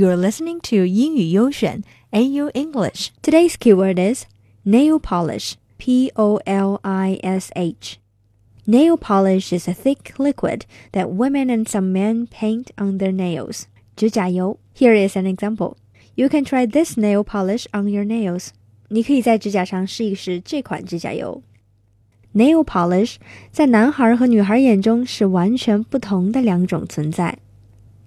You're listening to 英语优选 AU English. Today's keyword is nail polish. P O L I S H. Nail polish is a thick liquid that women and some men paint on their nails. 指甲油. Here is an example. You can try this nail polish on your nails. 你可以在指甲上试一试这款指甲油。Nail polish 在男孩和女孩眼中是完全不同的两种存在。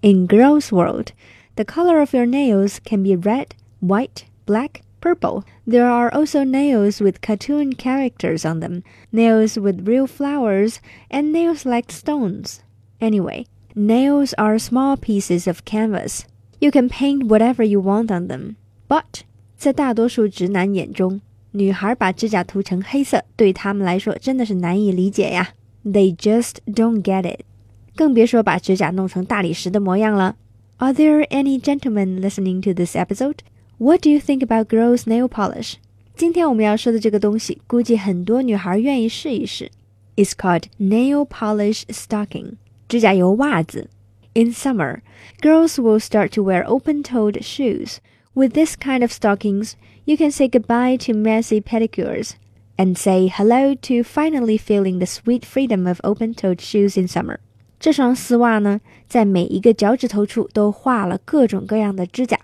In girls' world, the color of your nails can be red, white, black, purple. There are also nails with cartoon characters on them, nails with real flowers, and nails like stones. Anyway, nails are small pieces of canvas. You can paint whatever you want on them. But 在大多数直男眼中，女孩把指甲涂成黑色，对他们来说真的是难以理解呀。They just don't get it. 更别说把指甲弄成大理石的模样了。 Are there any gentlemen listening to this episode? What do you think about girls' nail polish? 今天我们要说的这个东西，估计很多女孩愿意试一试。It's called nail polish stocking，指甲油袜子。In summer, girls will start to wear open-toed shoes. With this kind of stockings, you can say goodbye to messy pedicures and say hello to finally feeling the sweet freedom of open-toed shoes in summer. 这双丝袜呢，在每一个脚趾头处都画了各种各样的指甲，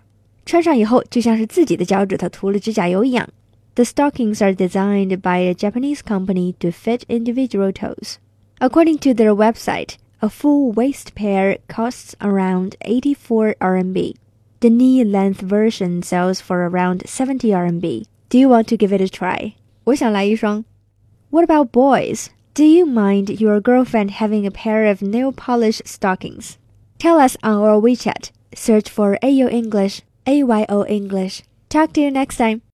穿上以后就像是自己的脚趾头涂了指甲油一样。The stockings are designed by a Japanese company to fit individual toes. According to their website, a full waist pair costs around 84 RMB. The knee length version sells for around 70 RMB. Do you want to give it a try? 我想来一双。What about boys? Do you mind your girlfriend having a pair of nail polish stockings? Tell us on our WeChat. Search for AO English, AYO English. Talk to you next time.